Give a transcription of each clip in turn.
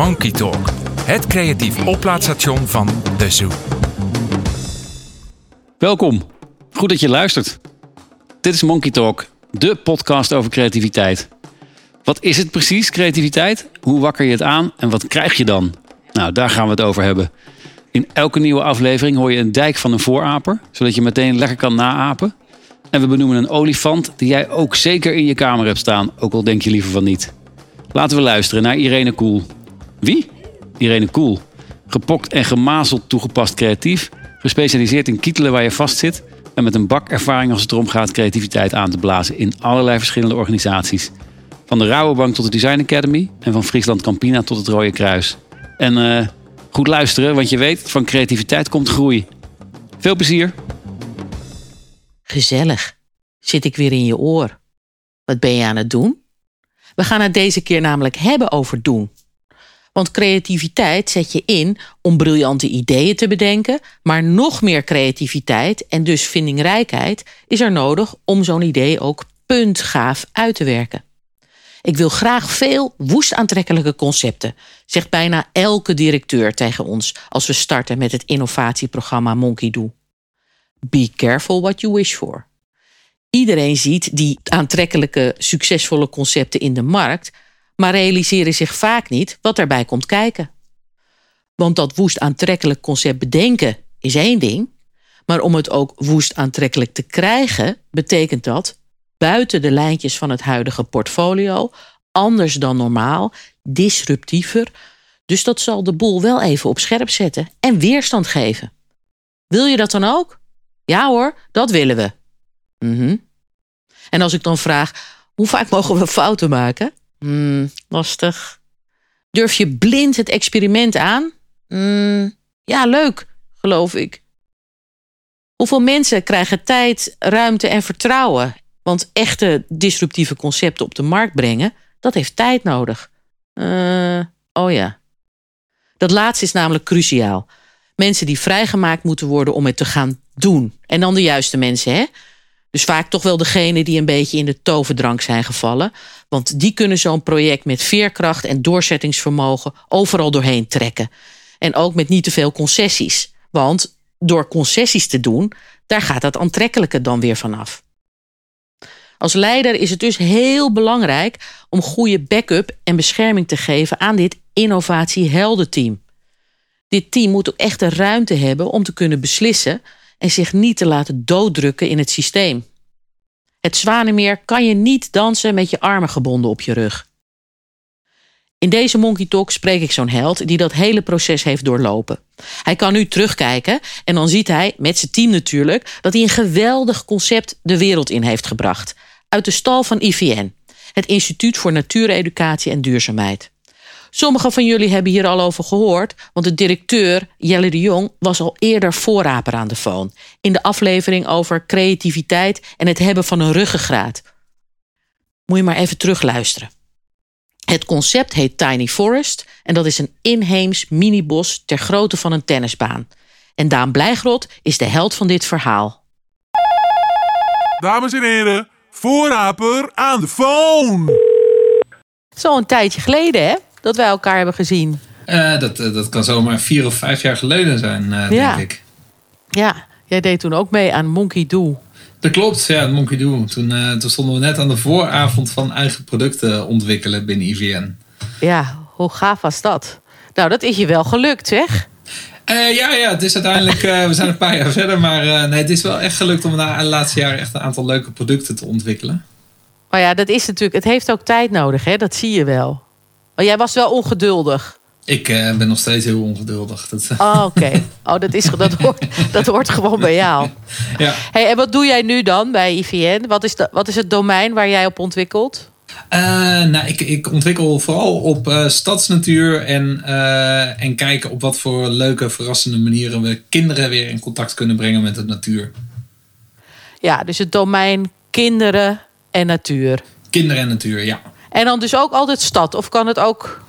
Monkey Talk, het creatief oplaadstation van De Zoo. Welkom. Goed dat je luistert. Dit is Monkey Talk, de podcast over creativiteit. Wat is het precies, creativiteit? Hoe wakker je het aan en wat krijg je dan? Nou, daar gaan we het over hebben. In elke nieuwe aflevering hoor je een dijk van een vooraper, zodat je meteen lekker kan naapen. En we benoemen een olifant die jij ook zeker in je kamer hebt staan, ook al denk je liever van niet. Laten we luisteren naar Irene Koel. Wie? Irene Koel. Gepokt en gemazeld toegepast creatief, gespecialiseerd in kietelen waar je vastzit en met een bak ervaring als het erom gaat creativiteit aan te blazen in allerlei verschillende organisaties. Van de Rauwenbank tot de Design Academy en van Friesland Campina tot het Rode Kruis. En uh, goed luisteren, want je weet, van creativiteit komt groei. Veel plezier! Gezellig. Zit ik weer in je oor. Wat ben je aan het doen? We gaan het deze keer namelijk hebben over doen. Want creativiteit zet je in om briljante ideeën te bedenken, maar nog meer creativiteit en dus vindingrijkheid is er nodig om zo'n idee ook puntgaaf uit te werken. Ik wil graag veel woest aantrekkelijke concepten, zegt bijna elke directeur tegen ons als we starten met het innovatieprogramma Monkey Do. Be careful what you wish for. Iedereen ziet die aantrekkelijke, succesvolle concepten in de markt, maar realiseren zich vaak niet wat daarbij komt kijken. Want dat woest aantrekkelijk concept bedenken is één ding, maar om het ook woest aantrekkelijk te krijgen, betekent dat buiten de lijntjes van het huidige portfolio, anders dan normaal, disruptiever. Dus dat zal de boel wel even op scherp zetten en weerstand geven. Wil je dat dan ook? Ja hoor, dat willen we. Mhm. En als ik dan vraag, hoe vaak mogen we fouten maken? Hmm, lastig. Durf je blind het experiment aan? Hmm, ja, leuk, geloof ik. Hoeveel mensen krijgen tijd, ruimte en vertrouwen? Want echte disruptieve concepten op de markt brengen, dat heeft tijd nodig. Uh, oh ja. Dat laatste is namelijk cruciaal. Mensen die vrijgemaakt moeten worden om het te gaan doen. En dan de juiste mensen, hè? Dus vaak toch wel degene die een beetje in de toverdrank zijn gevallen. Want die kunnen zo'n project met veerkracht en doorzettingsvermogen overal doorheen trekken. En ook met niet te veel concessies. Want door concessies te doen, daar gaat dat aantrekkelijke dan weer vanaf. Als leider is het dus heel belangrijk om goede backup en bescherming te geven aan dit innovatieheldenteam. Dit team moet ook echt de ruimte hebben om te kunnen beslissen en zich niet te laten dooddrukken in het systeem. Het Zwanenmeer kan je niet dansen met je armen gebonden op je rug. In deze Monkey Talk spreek ik zo'n held die dat hele proces heeft doorlopen. Hij kan nu terugkijken en dan ziet hij, met zijn team natuurlijk, dat hij een geweldig concept de wereld in heeft gebracht. Uit de stal van IVN, het Instituut voor Natuureducatie en Duurzaamheid. Sommigen van jullie hebben hier al over gehoord, want de directeur Jelle de Jong was al eerder voorraper aan de phone. In de aflevering over creativiteit en het hebben van een ruggengraat. Moet je maar even terugluisteren. Het concept heet Tiny Forest en dat is een inheems minibos ter grootte van een tennisbaan. En Daan Blijgrot is de held van dit verhaal. Dames en heren, voorraper aan de phone! Zo een tijdje geleden, hè? Dat wij elkaar hebben gezien? Uh, dat, dat kan zomaar vier of vijf jaar geleden zijn, uh, ja. denk ik. Ja, jij deed toen ook mee aan Monkey Do. Dat klopt, ja, Monkey Do. Toen, uh, toen stonden we net aan de vooravond van eigen producten ontwikkelen binnen IVN. Ja, hoe gaaf was dat? Nou, dat is je wel gelukt, zeg. Uh, ja, ja, het is uiteindelijk, uh, we zijn een paar jaar verder, maar uh, nee, het is wel echt gelukt om de laatste jaren echt een aantal leuke producten te ontwikkelen. Maar ja, dat is natuurlijk, het heeft ook tijd nodig, hè? dat zie je wel. Maar jij was wel ongeduldig. Ik uh, ben nog steeds heel ongeduldig. Dat... Oh, oké. Oh, dat, is, dat, hoort, dat hoort gewoon bij jou. Ja. Hey, en wat doe jij nu dan bij IVN? Wat is, de, wat is het domein waar jij op ontwikkelt? Uh, nou, ik, ik ontwikkel vooral op uh, stadsnatuur en, uh, en kijken op wat voor leuke, verrassende manieren we kinderen weer in contact kunnen brengen met de natuur. Ja, dus het domein kinderen en natuur. Kinderen en natuur, ja. En dan dus ook altijd stad, of kan het ook?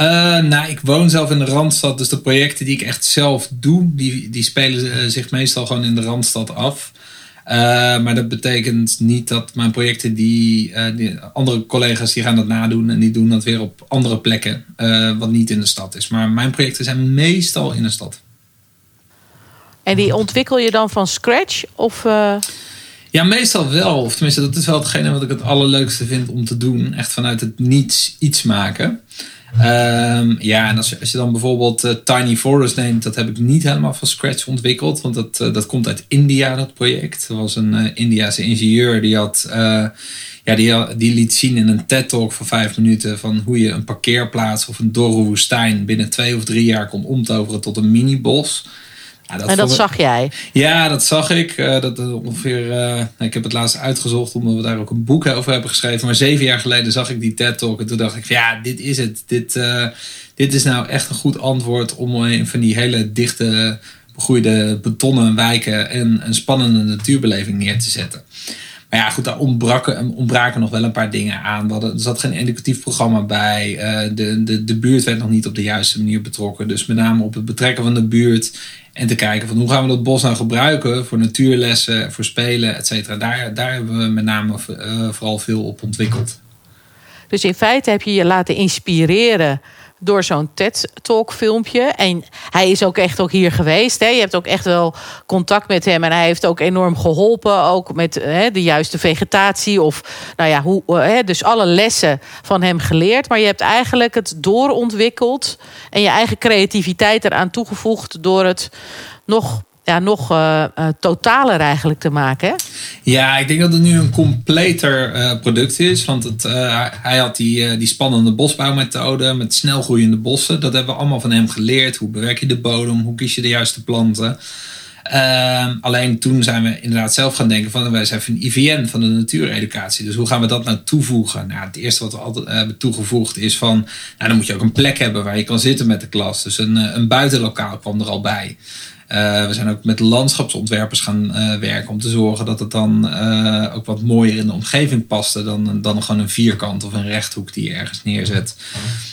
Uh, nou, ik woon zelf in de Randstad, dus de projecten die ik echt zelf doe, die, die spelen zich meestal gewoon in de Randstad af. Uh, maar dat betekent niet dat mijn projecten die, uh, die, andere collega's die gaan dat nadoen en die doen dat weer op andere plekken, uh, wat niet in de stad is. Maar mijn projecten zijn meestal in de stad. En die ontwikkel je dan van scratch? Of, Ja, meestal wel. Of tenminste, dat is wel hetgene wat ik het allerleukste vind om te doen. Echt vanuit het niets iets maken. Um, ja, en als je, als je dan bijvoorbeeld uh, Tiny Forest neemt, dat heb ik niet helemaal van scratch ontwikkeld, want dat, uh, dat komt uit India, dat project. Er was een uh, Indiase ingenieur die had, ja, die, die liet zien in een TED-talk van vijf minuten van hoe je een parkeerplaats of een dorre woestijn binnen twee of drie jaar kon omtoveren tot een mini-bos. Ja, dat en dat zag jij? Ja, dat zag ik. Uh, dat ongeveer, uh, ik heb het laatst uitgezocht omdat we daar ook een boek over hebben geschreven. Maar zeven jaar geleden zag ik die TED Talk en toen dacht ik van ja, dit is het. Dit, uh, dit is nou echt een goed antwoord om een van die hele dichte, begroeide betonnen wijken en een spannende natuurbeleving neer te zetten. Maar ja, goed, daar ontbraken, nog wel een paar dingen aan. Er zat geen educatief programma bij. de, de, de buurt werd nog niet op de juiste manier betrokken. Dus met name op het betrekken van de buurt en te kijken van hoe gaan we dat bos nou gebruiken voor natuurlessen, voor spelen, et cetera. Daar, daar hebben we met name uh, vooral veel op ontwikkeld. Dus in feite heb je je laten inspireren door zo'n TED-talk filmpje. En hij is ook echt ook hier geweest. Hè? Je hebt ook echt wel contact met hem. En hij heeft ook enorm geholpen. Ook met hè, de juiste vegetatie. Of nou ja, hoe, hè, dus alle lessen van hem geleerd. Maar je hebt eigenlijk het doorontwikkeld. En je eigen creativiteit eraan toegevoegd door het nog ja, nog uh, uh, totaler eigenlijk te maken. Hè? Ja, ik denk dat het nu een completer uh, product is. Want het, hij had die, die spannende bosbouwmethode met snelgroeiende bossen. Dat hebben we allemaal van hem geleerd. Hoe bewerk je de bodem? Hoe kies je de juiste planten? Ehm, alleen toen zijn we inderdaad zelf gaan denken van wij zijn van IVN van de natuureducatie. Dus hoe gaan we dat nou toevoegen? Nou, het eerste wat we altijd hebben toegevoegd is van nou, dan moet je ook een plek hebben waar je kan zitten met de klas. Dus een, een buitenlokaal kwam er al bij. Uh, we zijn ook met landschapsontwerpers gaan uh, werken om te zorgen dat het dan uh, ook wat mooier in de omgeving paste dan, dan gewoon een vierkant of een rechthoek die je ergens neerzet.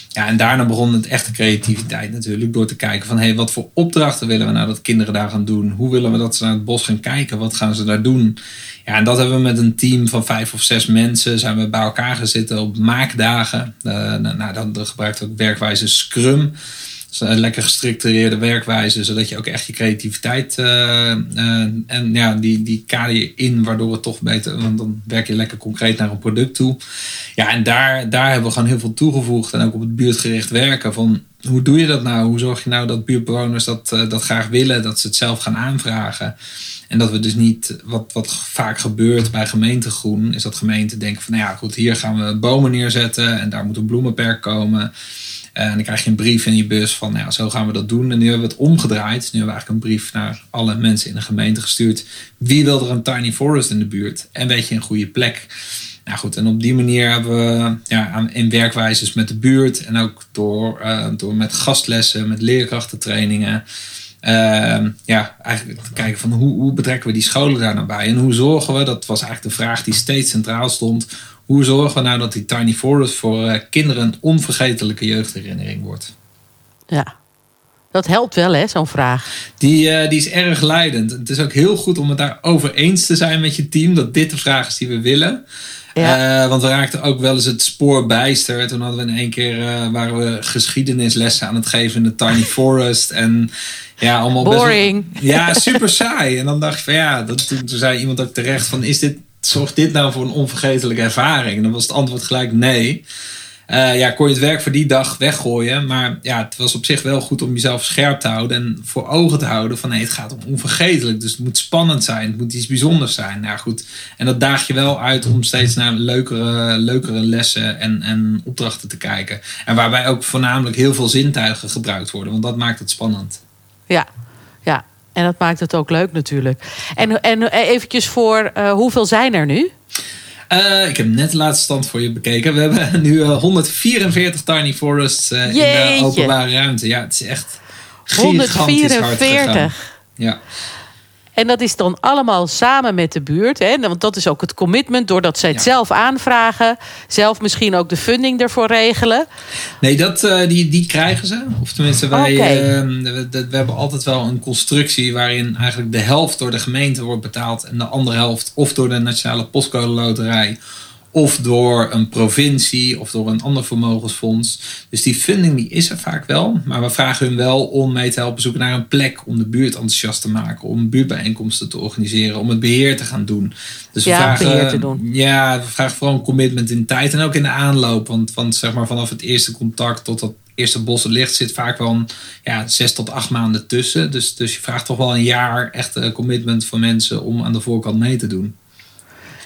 Ja, en daarna begon het echte creativiteit natuurlijk door te kijken van hey, wat voor opdrachten willen we nou dat kinderen daar gaan doen? Hoe willen we dat ze naar het bos gaan kijken? Wat gaan ze daar doen? Ja, en dat hebben we met een team van vijf of zes mensen zijn we bij elkaar gezeten op maakdagen. nou, dan gebruikt ook werkwijze Scrum een lekker gestructureerde werkwijze, zodat je ook echt je creativiteit uh, uh, en ja, die, die kader je in, waardoor het toch beter, want dan werk je lekker concreet naar een product toe. Ja, en daar, daar hebben we gewoon heel veel toegevoegd en ook op het buurtgericht werken van hoe doe je dat nou? Hoe zorg je nou dat buurtbewoners dat, dat graag willen, dat ze het zelf gaan aanvragen? En dat we dus niet, wat, wat vaak gebeurt bij gemeentegroen, is dat gemeenten denken van, nou ja, goed, hier gaan we bomen neerzetten en daar moet een bloemenperk komen. Eh, en dan krijg je een brief in je bus van, nou ja, zo gaan we dat doen. En nu hebben we het omgedraaid. Nu hebben we eigenlijk een brief naar alle mensen in de gemeente gestuurd. Wie wil er een tiny forest in de buurt? En weet je een goede plek? Nou goed, en op die manier hebben we ja, in werkwijzes met de buurt en ook door, uh, door met gastlessen, met leerkrachtentrainingen. Uh, ja, eigenlijk te kijken van hoe, hoe betrekken we die scholen daar nou bij? En hoe zorgen we, dat was eigenlijk de vraag die steeds centraal stond, hoe zorgen we nou dat die Tiny Forest voor uh, kinderen een onvergetelijke jeugdherinnering wordt? Ja, dat helpt wel, hè, zo'n vraag. Die, uh, die is erg leidend. Het is ook heel goed om het daarover eens te zijn met je team dat dit de vraag is die we willen. Ja. Uh, want we raakten ook wel eens het spoor bijster. Toen hadden we in één keer uh, waren we geschiedenislessen aan het geven in de Tiny Forest. En ja, allemaal Boring. Best wel, ja, super saai. En dan dacht ik van ja, dat, toen zei iemand ook terecht van is dit zorgt dit nou voor een onvergetelijke ervaring? En dan was het antwoord gelijk nee. Uh, ja, kon je het werk voor die dag weggooien. Maar ja, het was op zich wel goed om jezelf scherp te houden. En voor ogen te houden van nee, het gaat om onvergetelijk. Dus het moet spannend zijn. Het moet iets bijzonders zijn. Nou goed. En dat daag je wel uit om steeds naar leukere, leukere lessen en, en opdrachten te kijken. En waarbij ook voornamelijk heel veel zintuigen gebruikt worden. Want dat maakt het spannend. Ja, ja. En dat maakt het ook leuk natuurlijk. En, en eventjes voor, uh, hoeveel zijn er nu? Uh, ik heb net de laatste stand voor je bekeken. We hebben nu uh, 144 tiny forests in de openbare ruimte. Ja, het is echt 144. Ja. En dat is dan allemaal samen met de buurt. Hè? Want dat is ook het commitment, doordat zij het Ja. zelf aanvragen. Zelf misschien ook de funding ervoor regelen. Nee, dat, eh, die, die krijgen ze. Of tenminste, wij, eh, we, we- we hebben altijd wel een constructie waarin eigenlijk de helft door de gemeente wordt betaald en de andere helft of door de Nationale Postcode Loterij of door een provincie of door een ander vermogensfonds. Dus die funding die is er vaak wel. Maar we vragen hun wel om mee te helpen zoeken naar een plek om de buurt enthousiast te maken. Om buurtbijeenkomsten te organiseren. Om het beheer te gaan doen. Dus we Ja, vragen, beheer te doen. Ja, we vragen vooral een commitment in tijd en ook in de aanloop. Want, want zeg maar vanaf het eerste contact tot dat eerste bos ligt, zit vaak wel een, ja, zes tot acht maanden tussen. Dus, dus je vraagt toch wel een jaar echt commitment van mensen om aan de voorkant mee te doen.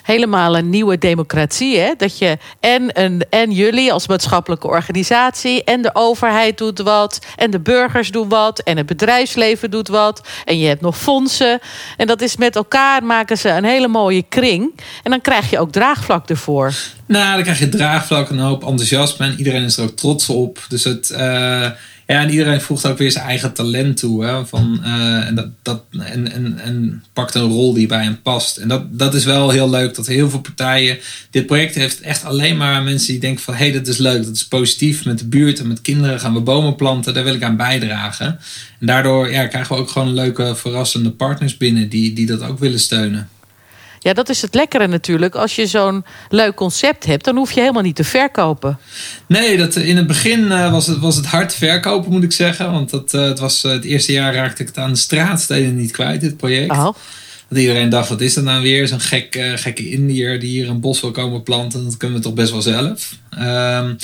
Helemaal een nieuwe democratie. Hè? Dat je en, een, en jullie als maatschappelijke organisatie en de overheid doet wat en de burgers doen wat en het bedrijfsleven doet wat en je hebt nog fondsen en dat is met elkaar maken ze een hele mooie kring en dan krijg je ook draagvlak ervoor. Nou, dan krijg je draagvlak, een hoop enthousiasme en iedereen is er ook trots op. Dus het, eh, ja, en iedereen voegt ook weer zijn eigen talent toe. Hè, van, eh, en, dat, dat, en, en, en pakt een rol die bij hem past. En dat, dat is wel heel leuk, dat heel veel partijen... Dit project heeft echt alleen maar mensen die denken van... hé, hey, dat is leuk, dat is positief. Met de buurt en met kinderen gaan we bomen planten. Daar wil ik aan bijdragen. En daardoor ja, krijgen we ook gewoon leuke, verrassende partners binnen... die, die dat ook willen steunen. Ja, dat is het lekkere natuurlijk. Als je zo'n leuk concept hebt, dan hoef je helemaal niet te verkopen. Nee, dat, in het begin eh, was, het, was het hard verkopen, moet ik zeggen. Want dat, eh, het, was, eh, het eerste jaar raakte ik het aan de straatsteden niet kwijt, dit project. Oh. Dat iedereen dacht, wat is dat nou weer? Zo'n gek, gekke Indiër die hier een bos wil komen planten. Dat kunnen we toch best wel zelf. Ehm,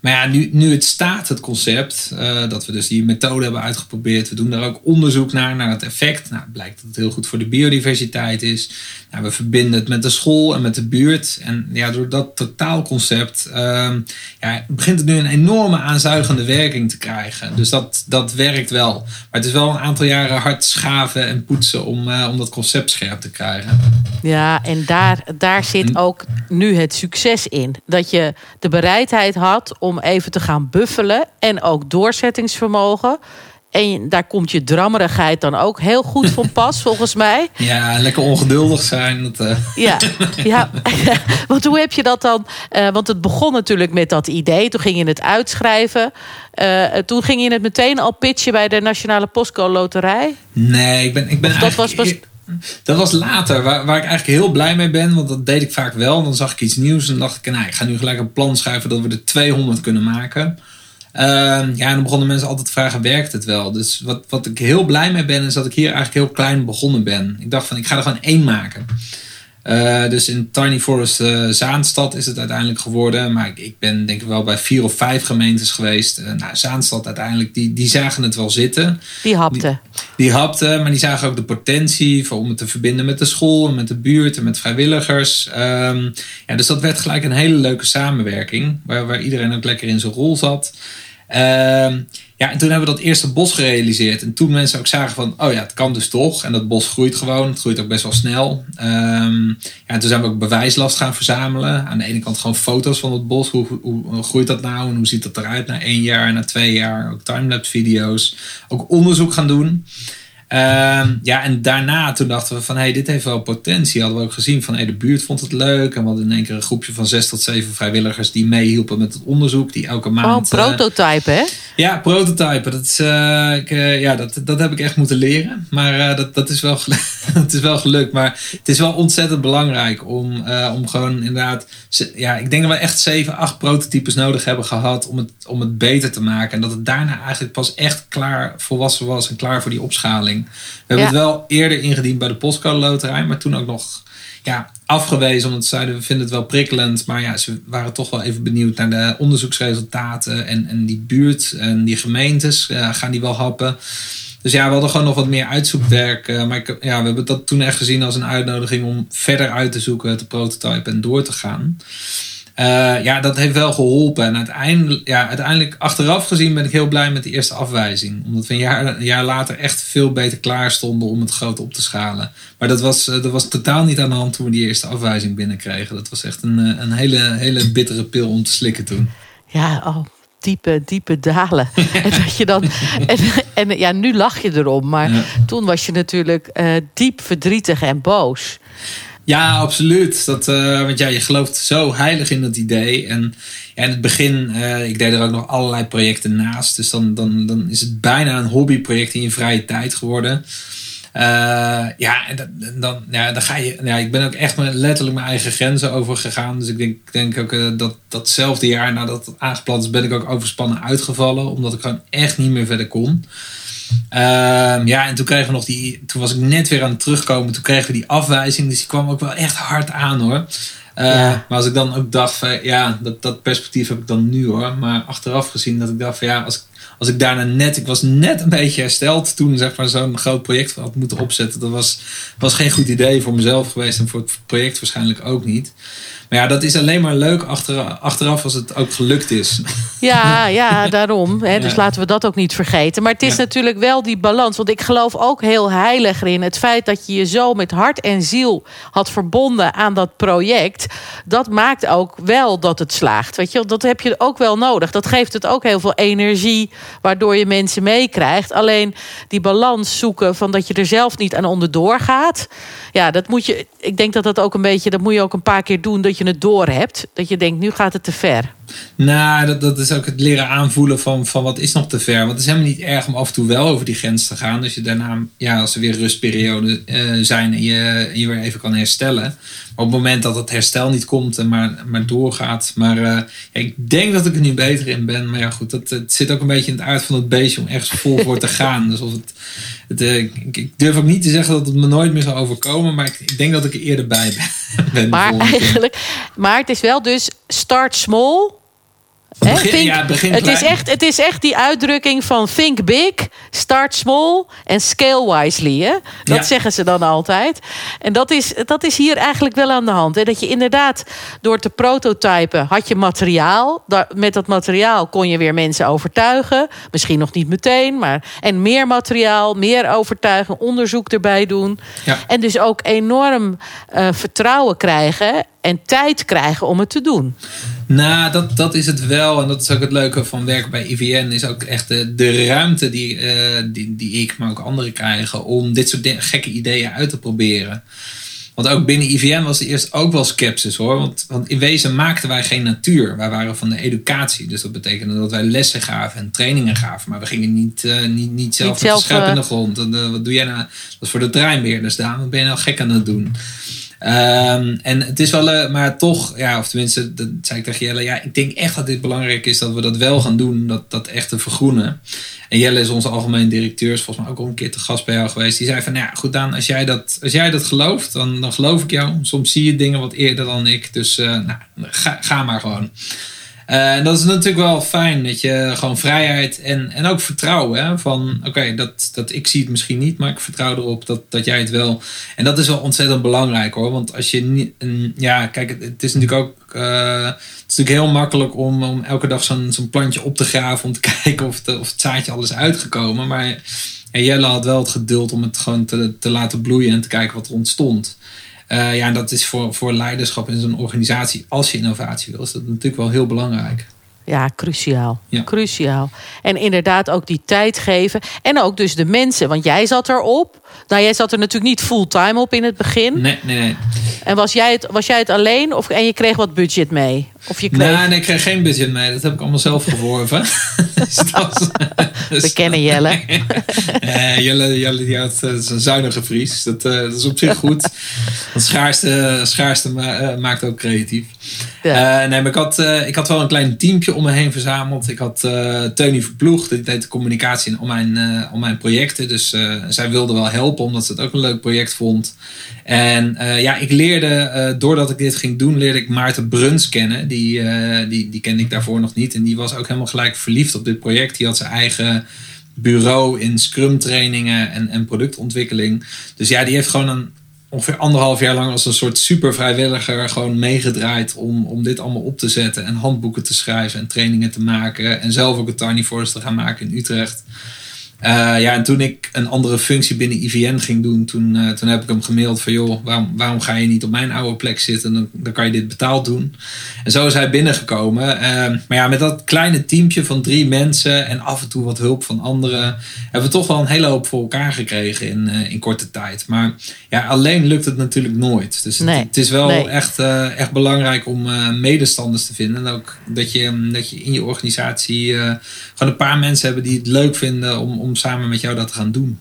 maar ja, nu, nu het staat, het concept, eh, dat we dus die methode hebben uitgeprobeerd. We doen daar ook onderzoek naar, naar het effect. Nou, het blijkt dat het heel goed voor de biodiversiteit is. Nou, we verbinden het met de school en met de buurt. En ja, door dat totaalconcept ehm, ja, begint het nu een enorme aanzuigende werking te krijgen. Dus dat, dat werkt wel. Maar het is wel een aantal jaren hard schaven en poetsen om, eh, om dat concept scherp te krijgen. Ja, en daar, daar zit ook nu het succes in. Dat je de bereidheid had om even te gaan buffelen. En ook doorzettingsvermogen. En daar komt je drammerigheid dan ook heel goed van pas, volgens mij. Ja, lekker ongeduldig zijn. Dat, eh, Ja, ja. want hoe heb je dat dan? eh, want het begon natuurlijk met dat idee. Toen ging je het uitschrijven. Eh, toen ging je het meteen al pitchen bij de Nationale Postcode Loterij. Nee, ik ben, ik ben Of dat was eigenlijk- Dat was later, waar, waar ik eigenlijk heel blij mee ben. Want dat deed ik vaak wel. Dan zag ik iets nieuws en dacht ik, nou, ik ga nu gelijk een plan schrijven dat we er 200 kunnen maken. Ehm, ja, en dan begonnen mensen altijd te vragen, werkt het wel? Dus wat, wat ik heel blij mee ben, is dat ik hier eigenlijk heel klein begonnen ben. Ik dacht van, ik ga er gewoon één maken. Eh, dus in Tiny Forest eh, Zaanstad is het uiteindelijk geworden. Maar ik, ik ben denk ik wel bij vier of vijf gemeentes geweest. Eh, nou, Zaanstad uiteindelijk, die, die zagen het wel zitten. Die hapte. Die hapten, maar die zagen ook de potentie voor, om het te verbinden met de school en met de buurt en met vrijwilligers. Ehm, ja, dus dat werd gelijk een hele leuke samenwerking, waar, waar iedereen ook lekker in zijn rol zat. Ehm, ja, en toen hebben we dat eerste bos gerealiseerd. En toen mensen ook zagen van, oh ja, het kan dus toch. En dat bos groeit gewoon. Het groeit ook best wel snel. Ehm, ja, en toen zijn we ook bewijslast gaan verzamelen. Aan de ene kant gewoon foto's van het bos. Hoe, hoe, hoe groeit dat nou? En hoe ziet dat eruit na één jaar, na twee jaar? Ook timelapse video's. Ook onderzoek gaan doen. Ehm, ja, en daarna toen dachten we van, hey, dit heeft wel potentie. Hadden we ook gezien van, hé, de buurt vond het leuk. En we hadden in één keer een groepje van zes tot zeven vrijwilligers die meehielpen met het onderzoek. Die elke Oh, maand... een eh, prototype, hè? ja, prototypen. Dat, is, eh, ik, eh, ja, dat, dat heb ik echt moeten leren. Maar dat, dat is wel het is wel gelukt. Maar het is wel ontzettend belangrijk om, om gewoon inderdaad. Ja, ik denk dat we echt zeven, acht prototypes nodig hebben gehad om het, om het beter te maken. En dat het daarna eigenlijk pas echt klaar volwassen was en klaar voor die opschaling. We hebben het wel eerder ingediend bij de postcode loterij, maar toen ook nog ja, afgewezen. Omdat ze zeiden, we vinden het wel prikkelend. Maar ja, ze waren toch wel even benieuwd naar de onderzoeksresultaten. En, en die buurt en die gemeentes, gaan die wel happen? Dus ja, we hadden gewoon nog wat meer uitzoekwerk. eh, maar ik, ja, we hebben dat toen echt gezien als een uitnodiging om verder uit te zoeken, te prototypen en door te gaan. Eh, ja, dat heeft wel geholpen. En uiteindelijk, ja, uiteindelijk, achteraf gezien, ben ik heel blij met die eerste afwijzing. Omdat we een jaar, een jaar later echt veel beter klaar stonden om het groot op te schalen. Maar dat was, eh, dat was totaal niet aan de hand toen we die eerste afwijzing binnenkregen. Dat was echt een, eh, een hele, hele bittere pil om te slikken toen. Ja, oh, diepe, diepe dalen. en dat je dan. En, en ja, nu lach je erom. Maar Ja. toen was je natuurlijk diep verdrietig en boos. Ja, absoluut. Dat, eh, want ja, je gelooft zo heilig in dat idee. En ja, in het begin, eh, ik deed er ook nog allerlei projecten naast. Dus dan, dan, dan is het bijna een hobbyproject in je vrije tijd geworden. Eh, ja, en dan, ja, dan ga je. Ja, ik ben ook echt letterlijk mijn eigen grenzen over gegaan. Dus ik denk, denk ook dat datzelfde jaar nadat het aangeplant is, ben ik ook overspannen uitgevallen. Omdat ik gewoon echt niet meer verder kon. Ehm, ja, en toen kregen we nog die. Toen was ik net weer aan het terugkomen. Toen kregen we die afwijzing. Dus die kwam ook wel echt hard aan hoor. Eh, Ja. Maar als ik dan ook dacht van ja, dat, dat perspectief heb ik dan nu hoor. Maar achteraf gezien dat ik dacht van ja, als ik, als ik daarna net, ik was net een beetje hersteld toen zeg maar zo'n groot project had moeten opzetten. Dat was, was geen goed idee voor mezelf geweest en voor het project waarschijnlijk ook niet. Maar ja, dat is alleen maar leuk achteraf, achteraf als het ook gelukt is. Ja, ja, daarom. Hè, dus Ja. laten we dat ook niet vergeten. Maar het is Ja. natuurlijk wel die balans. Want ik geloof ook heel heilig in het feit dat je je zo met hart en ziel had verbonden aan dat project. Dat maakt ook wel dat het slaagt. Weet je, wel. dat heb je ook wel nodig. Dat geeft het ook heel veel energie, waardoor je mensen meekrijgt. Alleen die balans zoeken van dat je er zelf niet aan onderdoor gaat. Ja, dat moet je. Ik denk dat dat ook een beetje. Dat moet je ook een paar keer doen dat je het door hebt. Dat je denkt, nu gaat het te ver. Nou, dat, dat is ook het leren aanvoelen van, van wat is nog te ver. Want het is helemaal niet erg om af en toe wel over die grens te gaan. Dus je daarna, ja, als er weer rustperioden eh, zijn en je, je weer even kan herstellen. Maar op het moment dat het herstel niet komt en maar, maar doorgaat. Maar eh, ja, ik denk dat ik er nu beter in ben. Maar ja, goed, dat, het zit ook een beetje in het aard van het beestje om ergens vol voor te gaan. Dus of het, het, eh, ik, ik durf ook niet te zeggen dat het me nooit meer zal overkomen. Maar ik, ik denk dat ik er eerder bij ben. ben Maar eigenlijk, maar het is wel dus start small. Hè, Begin- think- ja, begin het, is echt, het is echt die uitdrukking van think big, start small en scale wisely. Hè? Dat Ja. zeggen ze dan altijd. En dat is, dat is hier eigenlijk wel aan de hand. Hè? Dat je inderdaad door te prototypen had je materiaal. Daar- Met dat materiaal kon je weer mensen overtuigen. Misschien nog niet meteen, maar en meer materiaal, meer overtuigen, onderzoek erbij doen. Ja. En dus ook enorm eh, vertrouwen krijgen en tijd krijgen om het te doen. Nou, dat, dat is het wel. En dat is ook het leuke van werken bij IVN. Is ook echt de, de ruimte die, eh, die, die ik, maar ook anderen krijgen. Om dit soort gekke ideeën uit te proberen. Want ook binnen IVN was er eerst ook wel sceptisch hoor. Want, want in wezen maakten wij geen natuur. Wij waren van de educatie. Dus dat betekende dat wij lessen gaven en trainingen gaven. Maar we gingen niet, eh, niet, niet zelf Niet met zelf, de schep in eh, de grond. En, wat doe jij nou? Dat is voor de treinbeheerders Daan. Wat ben je nou gek aan het doen? Ehm, en het is wel, eh, maar toch, ja, of tenminste, dat zei ik tegen Jelle, ja, ik denk echt dat dit belangrijk is dat we dat wel gaan doen, dat, dat echt te vergroenen. En Jelle is onze algemeen directeur, is volgens mij ook al een keer te gast bij jou geweest. Die zei van, ja, goed Daan, als jij dat, als jij dat gelooft, dan, dan geloof ik jou. Soms zie je dingen wat eerder dan ik, dus eh, nou, ga, ga maar gewoon. Eh, En dat is natuurlijk wel fijn, dat je gewoon vrijheid en, en ook vertrouwen. Hè? Van oké, dat, dat ik zie het misschien niet, maar ik vertrouw erop dat, dat jij het wel. En dat is wel ontzettend belangrijk hoor. Want als je niet. Ja, kijk, het, is natuurlijk ook. eh, het is natuurlijk heel makkelijk om, om elke dag zo'n zo'n plantje op te graven. Om te kijken of het, of het zaadje al is uitgekomen. Maar Jelle had wel het geduld om het gewoon te, te laten bloeien en te kijken wat er ontstond. Eh, ja, en dat is voor, voor leiderschap in zo'n organisatie, als je innovatie wil, is dat natuurlijk wel heel belangrijk. Ja, cruciaal. Ja. Cruciaal. En inderdaad ook die tijd geven. En ook dus de mensen. Want jij zat erop. Nou, jij zat er natuurlijk niet fulltime op in het begin. Nee, nee, nee. En was jij het, was jij het alleen? Of, en je kreeg wat budget mee? Of je kreeg... Nee, nee, ik kreeg geen budget mee. Dat heb ik allemaal zelf geworven. dus dat dus- We kennen Jelle. Eh, Jelle, Jelle die had eh, zo'n zuinige Fries. Dat, eh, dat is op zich goed. Want schaarste, schaarste ma- eh, maakt ook creatief. Ja. Nee, maar ik had, ik had wel een klein teampje om me heen verzameld. Ik had Teunie Verploeg, die deed de communicatie om mijn, om mijn projecten. Dus zij wilde wel omdat ze het ook een leuk project vond. En eh, ja, ik leerde, eh, doordat ik dit ging doen, leerde ik Maarten Bruns kennen. Die, eh, die, die kende ik daarvoor nog niet. En die was ook helemaal gelijk verliefd op dit project. Die had zijn eigen bureau in Scrum trainingen en, en productontwikkeling. Dus ja, die heeft gewoon een, ongeveer anderhalf jaar lang als een soort super vrijwilliger gewoon meegedraaid om, om dit allemaal op te zetten en handboeken te schrijven en trainingen te maken en zelf ook een Tiny Forest te gaan maken in Utrecht. Uh, ja, en toen ik een andere functie binnen IVN ging doen, toen, uh, toen heb ik hem gemaild van joh, waarom, waarom ga je niet op mijn oude plek zitten? Dan, dan kan je dit betaald doen. En zo is hij binnengekomen. Uh, maar ja, met dat kleine teampje van drie mensen en af en toe wat hulp van anderen, hebben we toch wel een hele hoop voor elkaar gekregen in, in korte tijd. Maar ja, alleen lukt het natuurlijk nooit. Dus nee, het, het, is wel nee. echt, echt belangrijk om medestanders te vinden. En ook dat je, dat je in je organisatie gewoon een paar mensen hebben die het leuk vinden om, om samen met jou dat te gaan doen.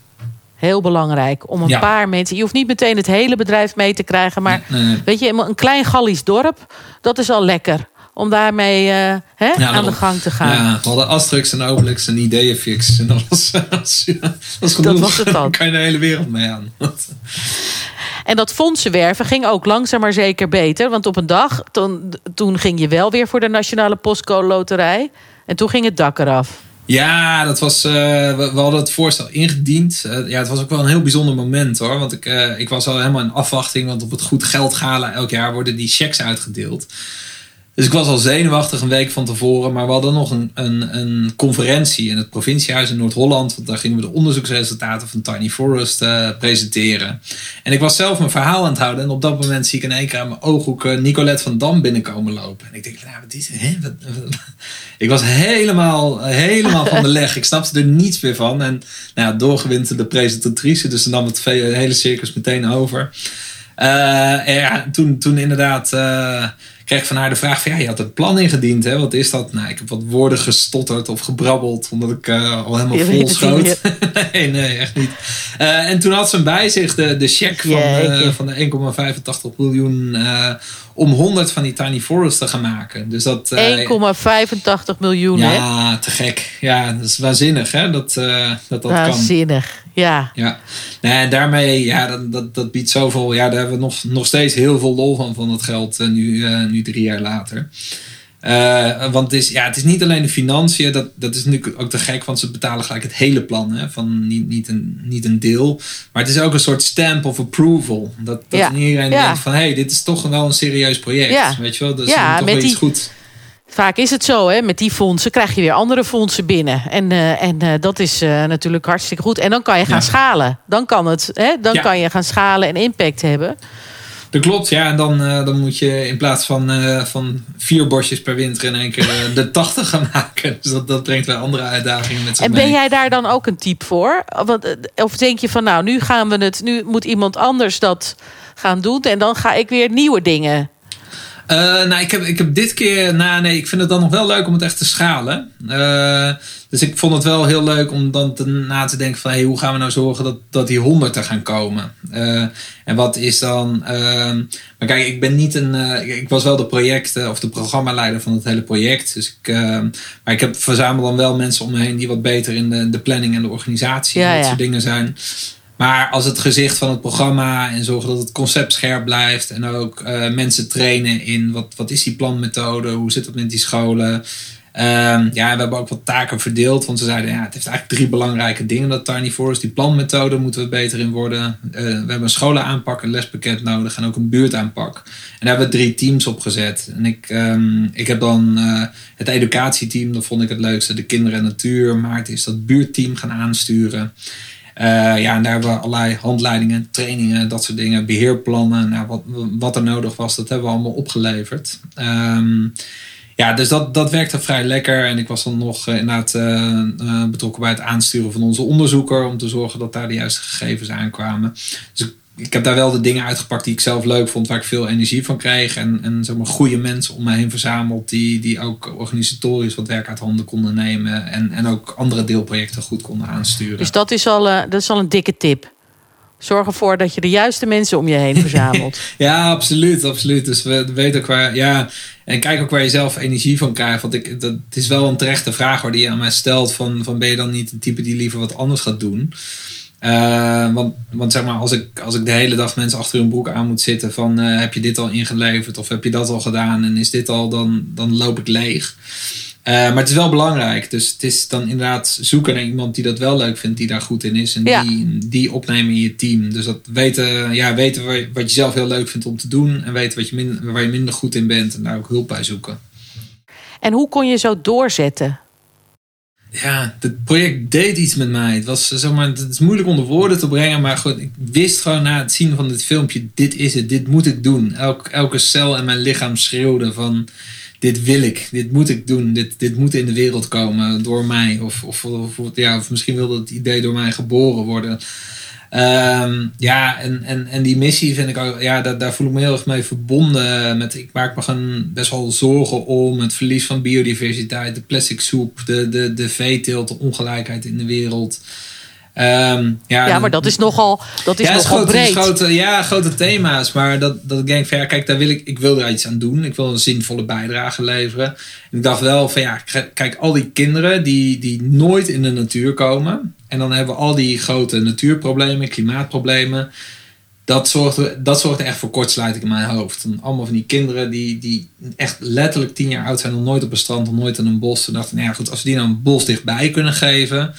Heel belangrijk om een ja. paar mensen. Je hoeft niet meteen het hele bedrijf mee te krijgen, maar nee, nee. weet je, een klein Gallisch dorp, dat is al lekker. Om daarmee uh, hè, ja, aan de gang te gaan. Ja, we hadden Asterix en Obelix en. En dat was, dat was genoeg. Dat was het dan. kan je de hele wereld mee aan. En dat fondsenwerven ging ook langzaam maar zeker beter. Want op een dag, toen, toen ging je wel weer voor de Nationale Postcode Loterij. En toen ging het dak eraf. Ja, dat was, uh, we, hadden het voorstel ingediend. Uh, ja, het was ook wel een heel bijzonder moment hoor. Want ik, uh, ik was al helemaal in afwachting. Want op het Goed Geld Gala elk jaar worden die checks uitgedeeld. Dus ik was al zenuwachtig een week van tevoren. Maar we hadden nog een, een, een conferentie in het provinciehuis in Noord-Holland. Want daar gingen we de onderzoeksresultaten van Tiny Forest uh, presenteren. En ik was zelf mijn verhaal aan het houden. En op dat moment zie ik in één keer aan mijn ooghoek uh, Nicolette van Dam binnenkomen lopen. En ik denk, nou, wat is hè? Ik was helemaal, helemaal van de leg. Ik snapte er niets meer van. En nou, doorgewinterde presentatrice. Dus ze nam het hele circus meteen over. Uh, ja, toen, toen inderdaad kreeg van haar de vraag van ja, je had het plan ingediend. Hè? Wat is dat? Nou, ik heb wat woorden gestotterd of gebrabbeld. Omdat ik uh, al helemaal vol schoot. nee, nee, echt niet. Uh, en toen had ze bij zich de, de cheque van, uh, van de 1,85 miljoen om 100 van die tiny forests te gaan maken. Dus dat 1,85 miljoen. Ja, hè? te gek. Ja, dat is waanzinnig hè, dat dat, dat kan. Waanzinnig. Ja. ja. Nee, en daarmee, ja, dat, dat, dat biedt zoveel. Ja, daar hebben we nog, nog steeds heel veel lol van, van dat geld uh, nu, uh, nu drie jaar later. Uh, want het is, ja, het is niet alleen de financiën, dat, dat is natuurlijk ook te gek, want ze betalen gelijk het hele plan, hè, van niet, niet, een, niet een deel. Maar het is ook een soort stamp of approval. Dat, dat ja. iedereen ja. denkt van, hé, hey, dit is toch wel een serieus project. Ja. Weet je wel, dat is Ja, toch wel iets goed. Vaak is het zo, hè? met die fondsen krijg je weer andere fondsen binnen. En, eh, en eh, dat is eh, natuurlijk hartstikke goed. En dan kan je gaan Ja. schalen. Dan kan, het, hè? Dan Ja. kan je gaan schalen en impact hebben. Dat klopt, ja. En dan, dan moet je in plaats van, van vier bosjes per winter in één keer de 80 gaan maken. Dus dat, dat brengt wel andere uitdagingen met zich En mee. ben jij daar dan ook een type voor? Want, Of denk je van nou, nu gaan we het, nu moet iemand anders dat gaan doen. En dan ga ik weer nieuwe dingen. Eh, nou, ik heb, ik heb dit keer. Nou, nee, ik vind het dan nog wel leuk om het echt te schalen. Eh, dus ik vond het wel heel leuk om dan te, na te denken van... Hey, hoe gaan we nou zorgen dat, dat die 100 er gaan komen? Eh, en wat is dan... ehm, maar kijk, ik ben niet een... ik- was wel de project- of de programmaleider van het hele project. Dus ik, ehm, maar ik heb, verzamel dan wel mensen om me heen... die wat beter in de, de planning en de organisatie Ja, en dat ja. soort dingen zijn. Maar als het gezicht van het programma en zorgen dat het concept scherp blijft. En ook eh, mensen trainen in wat, wat is die planmethode, hoe zit het met die scholen. Ehm, ja, we hebben ook wat taken verdeeld. Want ze zeiden, ja, het heeft eigenlijk drie belangrijke dingen, dat Tiny Forest. Die planmethode moeten we beter in worden. Eh, we hebben een scholenaanpak, een lespakket nodig en ook een buurtaanpak. En daar hebben we drie teams op gezet. En ik, ehm, ik heb dan eh, het educatieteam, dat vond ik het leukste. De kinderen en natuur. Maarten is dat buurtteam gaan aansturen. Eh, ja, en daar hebben we allerlei handleidingen, trainingen, dat soort dingen, beheerplannen. Nou, wat, wat er nodig was, dat hebben we allemaal opgeleverd. Ehm, ja, dus dat, dat werkte vrij lekker. En ik was dan nog eh, inderdaad eh, betrokken bij het aansturen van onze onderzoeker. Om te zorgen dat daar de juiste gegevens aankwamen. Dus ik, ik heb daar wel de dingen uitgepakt die ik zelf leuk vond. Waar ik veel energie van kreeg. En, en zeg maar, goede mensen om me heen verzameld. Die, die ook organisatorisch wat werk uit handen konden nemen. En, en ook andere deelprojecten goed konden aansturen. Dus dat is al, eh, dat is al een dikke tip. Zorg ervoor dat je de juiste mensen om je heen verzamelt. Ja, absoluut, absoluut. Dus we weten ook waar, ja, en kijk ook waar je zelf energie van krijgt. Want ik, dat, het is wel een terechte vraag hoor, die je aan mij stelt: van, van ben je dan niet een type die liever wat anders gaat doen? Eh, want, want zeg maar, als ik, als ik de hele dag mensen achter hun broek aan moet zitten van eh, heb je dit al ingeleverd of heb je dat al gedaan en is dit al, dan, dan loop ik leeg. Eh, maar het is wel belangrijk. Dus het is dan inderdaad zoeken naar iemand die dat wel leuk vindt, die daar goed in is. En Ja. die, die opnemen in je team. Dus dat weten, ja, weten wat je zelf heel leuk vindt om te doen. En weten wat je min, waar je minder goed in bent. En daar ook hulp bij zoeken. En hoe kon je zo doorzetten? Ja, het project deed iets met mij. Het, was, zeg maar, het is moeilijk onder woorden te brengen, maar goed, ik wist gewoon na het zien van dit filmpje: dit is het, dit moet ik doen. Elk, elke cel in mijn lichaam schreeuwde van: dit wil ik, dit moet ik doen, dit, dit moet in de wereld komen door mij. Of, of, of, ja, of misschien wilde het idee door mij geboren worden. Um, ja, en, en, en die missie vind ik ook, ja, daar, daar voel ik me heel erg mee verbonden. Met, ik maak me gewoon best wel zorgen om het verlies van biodiversiteit, de plastic soep, de, de, de veeteelt, de ongelijkheid in de wereld. Um, ja, ja, maar dat is nogal, dat is ja, nogal grote, breed. Grote, ja, grote thema's. Maar dat, dat ik denk van ja, kijk, daar wil ik, ik wil er iets aan doen. Ik wil een zinvolle bijdrage leveren. En ik dacht wel van ja, kijk, al die kinderen die, die nooit in de natuur komen. En dan hebben we al die grote natuurproblemen, klimaatproblemen. Dat zorgt, dat zorgt echt voor kortsluiting in mijn hoofd. En allemaal van die kinderen die, die echt letterlijk tien jaar oud zijn, nog nooit op een strand, nog nooit in een bos. Ze dachten, nou ja, goed, als we die nou een bos dichtbij kunnen geven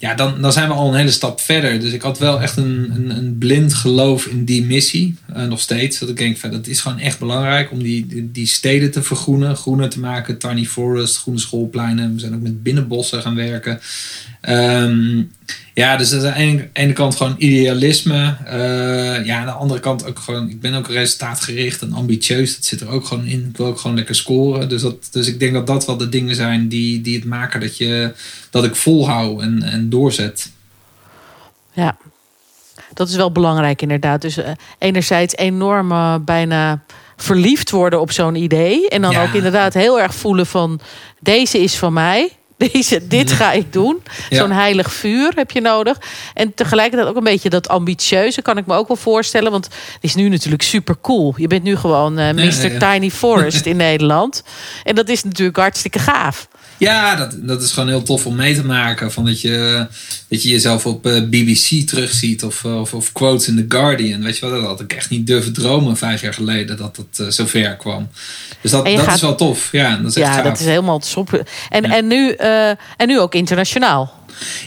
ja, dan, dan zijn we al een hele stap verder. Dus ik had wel echt een, een, een blind geloof in die missie. Uh, nog steeds. Dat ik denk, van, dat is gewoon echt belangrijk om die, die steden te vergroenen. Groener te maken. Tiny Forest, groene schoolpleinen. We zijn ook met binnenbossen gaan werken. Um, ja, dus dat is aan de ene kant gewoon idealisme. Uh, ja, aan de andere kant ook gewoon... Ik ben ook resultaatgericht en ambitieus. Dat zit er ook gewoon in. Ik wil ook gewoon lekker scoren. Dus, dat, dus ik denk dat dat wel de dingen zijn die, die het maken dat, je, dat ik volhou en, en doorzet. Ja, dat is wel belangrijk inderdaad. Dus uh, enerzijds enorm uh, bijna verliefd worden op zo'n idee. En dan ja. ook inderdaad heel erg voelen van... deze is van mij... Deze, dit ga ik doen. Zo'n heilig vuur heb je nodig. En tegelijkertijd ook een beetje dat ambitieuze kan ik me ook wel voorstellen. Want het is nu natuurlijk super cool. Je bent nu gewoon uh, Mr. Tiny Forest in Nederland. En dat is natuurlijk hartstikke gaaf. Ja, dat, dat is gewoon heel tof om mee te maken. Van dat, je, dat je jezelf op uh, BBC terugziet of, of, of, quotes in The Guardian. Weet je wat, dat had ik echt niet durven dromen vijf jaar geleden dat het uh, zover kwam. Dus dat, dat gaat... is wel tof. Ja, dat is, ja, dat is helemaal top. En, ja. en, nu, uh, en nu ook internationaal.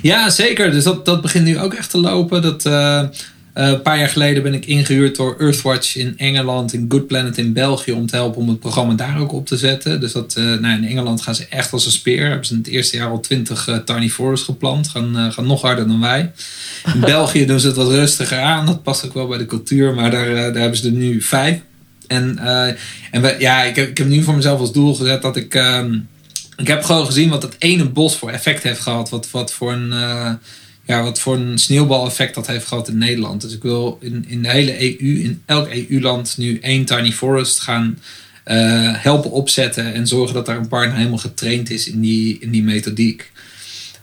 Ja, zeker. Dus dat, dat begint nu ook echt te lopen. Dat, uh, een paar jaar geleden ben ik ingehuurd door Earthwatch in Engeland, in Good Planet in België, om te helpen om het programma daar ook op te zetten. Dus dat, uh, nou, in Engeland gaan ze echt als een speer. Hebben ze in het eerste jaar al 20 uh, tiny forests geplant. Gaan, gaan nog harder dan wij. In België doen ze het wat rustiger aan. Dat past ook wel bij de cultuur, maar daar, daar hebben ze er nu vijf. En, en we, ja, ik heb, ik heb nu voor mezelf als doel gezet dat ik. Ehm, ik heb gewoon gezien wat dat ene bos voor effect heeft gehad. Wat, wat voor een ja, wat voor een sneeuwbaleffect dat heeft gehad in Nederland. Dus ik wil in, in de hele EU, in elk EU-land nu één Tiny Forest gaan uh, helpen opzetten. En zorgen dat daar een partner helemaal getraind is in die, in die methodiek.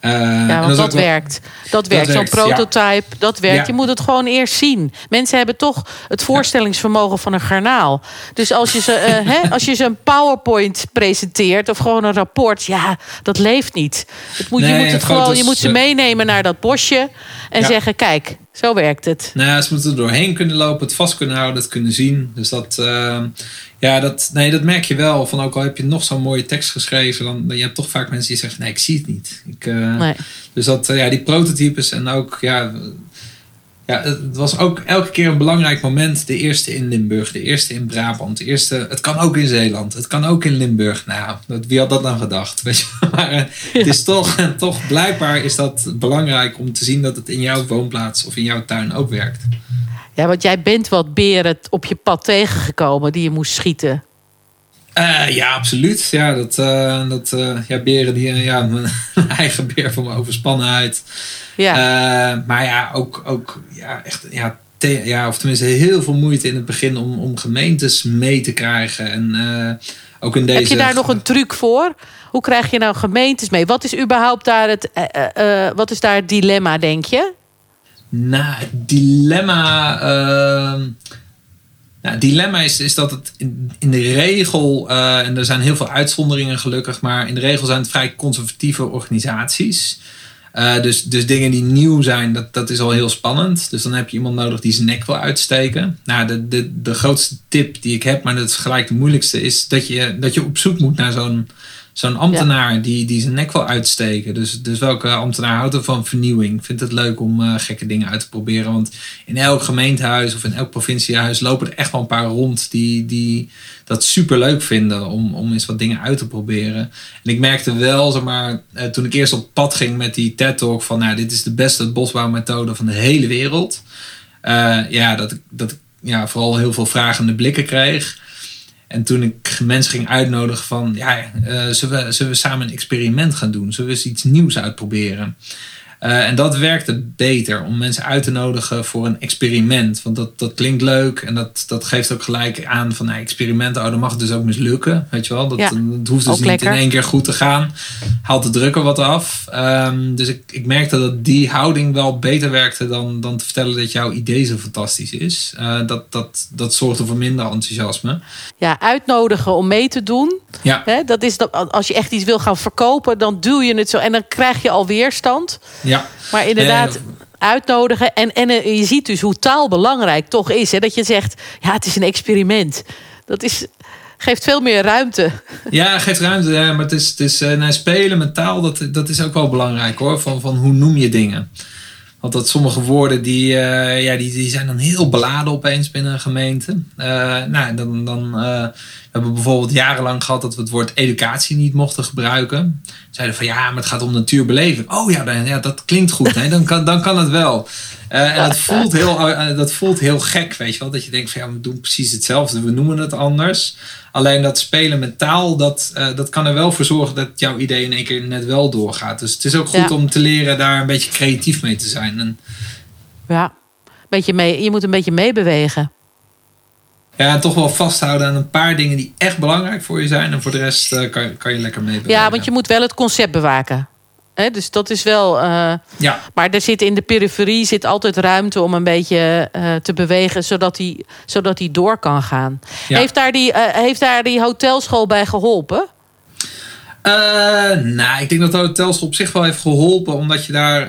Uh, ja, want dat, dat werkt. Dat werkt. Zo'n prototype, ja. dat werkt. Ja. Je moet het gewoon eerst zien. Mensen hebben toch het voorstellingsvermogen van een garnaal. Dus als je, ze, uh, hè, als je ze een PowerPoint presenteert of gewoon een rapport, ja, dat leeft niet. Het moet, nee, je moet, het gewoon, je moet ze meenemen naar dat bosje en zeggen: kijk, zo werkt het. Nou, ze moeten er doorheen kunnen lopen, het vast kunnen houden, het kunnen zien. Dus dat, uh, ja, dat, nee, dat merk je wel. Van ook al heb je nog zo'n mooie tekst geschreven, dan je hebt toch vaak mensen die zeggen: nee, ik zie het niet. Ik, uh, nee. Dus dat, uh, ja, die prototypes en ook, ja, ja, het was ook elke keer een belangrijk moment. De eerste in Limburg, de eerste in Brabant, de eerste. Het kan ook in Zeeland, het kan ook in Limburg. Nou, wie had dat dan gedacht? Weet je? Maar ja. het is toch, toch blijkbaar is dat belangrijk om te zien dat het in jouw woonplaats of in jouw tuin ook werkt. Ja, want jij bent wat beren op je pad tegengekomen die je moest schieten. Uh, ja, absoluut. Ja, dat, uh, dat uh, ja, beren die ja, mijn eigen beer van mijn overspannenheid. Ja. maar ja, ook, ook ja, echt, ja, te, ja, of tenminste heel veel moeite in het begin om, om gemeentes mee te krijgen. En ook in deze. Heb je daar nog een truc voor? Hoe krijg je nou gemeentes mee? Wat is überhaupt daar het, wat is daar het dilemma, denk je? Nou, het dilemma. Nou, het dilemma is, is dat het in, de regel, uh, en er zijn heel veel uitzonderingen gelukkig, maar in de regel zijn het vrij conservatieve organisaties. Uh, dus, dus dingen die nieuw zijn, dat, dat is al heel spannend. Dus dan heb je iemand nodig die zijn nek wil uitsteken. Nou, de, de, de grootste tip die ik heb, maar dat is gelijk de moeilijkste, is dat je, dat je op zoek moet naar zo'n zo'n ambtenaar die, die zijn nek wil uitsteken. Dus, dus welke ambtenaar houdt er van vernieuwing? Vindt het leuk om uh, gekke dingen uit te proberen? Want in elk gemeentehuis of in elk provinciehuis lopen er echt wel een paar rond die, die dat super leuk vinden om, om eens wat dingen uit te proberen. En ik merkte wel, zeg maar, uh, toen ik eerst op pad ging met die TED-talk van, nou, dit is de beste bosbouwmethode van de hele wereld. Uh, ja, dat, dat ik ja, vooral heel veel vragende blikken kreeg. En toen ik mensen ging uitnodigen van, ja, uh, zullen, we, zullen we samen een experiment gaan doen? Zullen we eens iets nieuws uitproberen? Uh, en dat werkte beter om mensen uit te nodigen voor een experiment. Want dat, dat klinkt leuk en dat, dat geeft ook gelijk aan van nou, experimenten, oh, dan mag het dus ook mislukken. Weet je wel, dat, Ja, dat hoeft dus niet lekker. in één keer goed te gaan. Haalt de druk er wat af. Ehm, dus ik, ik merkte dat die houding wel beter werkte dan, dan te vertellen dat jouw idee zo fantastisch is. Eh, dat, dat, dat zorgde voor minder enthousiasme. Ja, uitnodigen om mee te doen. Ja, Hè, dat is dat, als je echt iets wil gaan verkopen, dan duw je het zo. En dan krijg je al weerstand. ja. Maar inderdaad, Nee, uitnodigen. En, en eh, je ziet dus hoe taal belangrijk toch is. Hè? Dat je zegt, ja, het is een experiment. Dat is, geeft veel meer ruimte. Ja, geeft ruimte. Ja, maar het is, het is eh, nou, spelen met taal, dat, dat is ook wel belangrijk hoor. Van, van hoe noem je dingen? Want dat sommige woorden die, eh, ja, die, die zijn dan heel beladen opeens binnen een gemeente. Eh, nou, dan, dan, eh, hebben bijvoorbeeld jarenlang gehad dat we het woord educatie niet mochten gebruiken. Zeiden van ja, maar het gaat om natuurbeleving. Oh ja, dan, ja dat klinkt goed. Hè? Dan, kan, dan kan het wel. Eh, en dat voelt, heel, eh, dat voelt heel gek, weet je wel. Dat je denkt van ja, we doen precies hetzelfde. We noemen het anders. Alleen dat spelen met taal, dat, eh, dat kan er wel voor zorgen dat jouw idee in één keer net wel doorgaat. Dus het is ook goed Ja. om te leren daar een beetje creatief mee te zijn. En, Ja, beetje mee, je moet een beetje meebewegen. Ja, toch wel vasthouden aan een paar dingen die echt belangrijk voor je zijn. En voor de rest eh, kan, kan je lekker mee bewegen. Ja, want je moet wel het concept bewaken. Hè, dus dat is wel. eh, Ja, maar er zit in de periferie zit altijd ruimte om een beetje eh, te bewegen, zodat hij zodat die door kan gaan. Ja. Heeft, daar die, heeft daar die hotelschool bij geholpen? Eh, nou, ik denk dat de hotelschool op zich wel heeft geholpen, omdat je daar.